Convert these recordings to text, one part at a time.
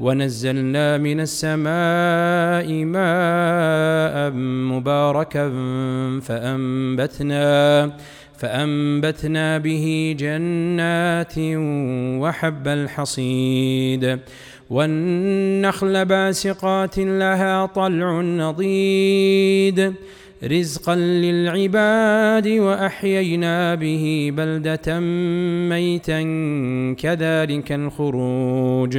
ونزلنا من السماء ماء مباركا فأنبتنا فأنبتنا به جنات وحب الحصيد. والنخل باسقات لها طلع نضيد. رزقا للعباد وأحيينا به بلدة ميتا كذلك الخروج.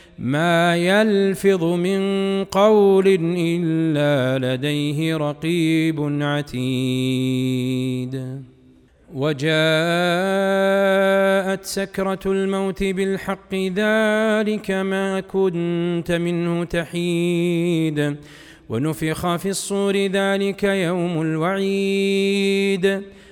ما يلفظ من قول إلا لديه رقيب عتيد. وجاءت سكرة الموت بالحق ذلك ما كنت منه تحيد. ونفخ في الصور ذلك يوم الوعيد.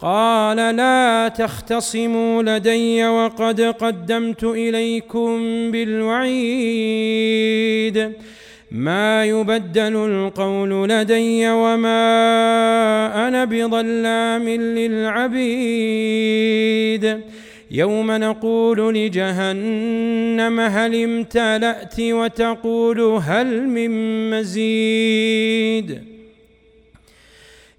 قال لا تختصموا لدي وقد قدمت إليكم بالوعيد. ما يبدل القول لدي وما أنا بظلام للعبيد. يوم نقول لجهنم هل امتلأت وتقول هل من مزيد.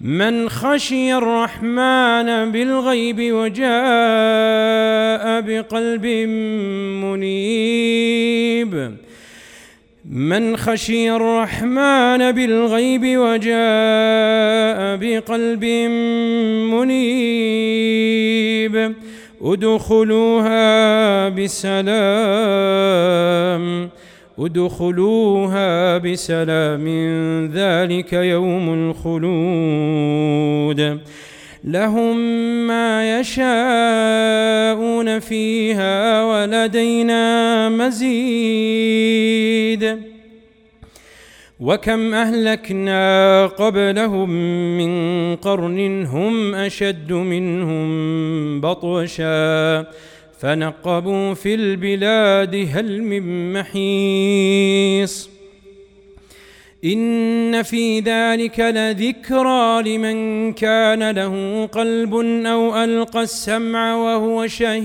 من خشي الرحمن بالغيب وجاء بقلب منيب. من خشي الرحمن بالغيب وجاء بقلب منيب. ادخلوها بسلام. ادخلوها بسلام ذلك يوم الخلود. لهم ما يشاءون فيها ولدينا مزيد. وكم أهلكنا قبلهم من قرن هم أشد منهم بطشا. فنقبوا في البلاد هل من محيص. إن في ذلك لذكرى لمن كان له قلب أو ألقى السمع وهو شهيد.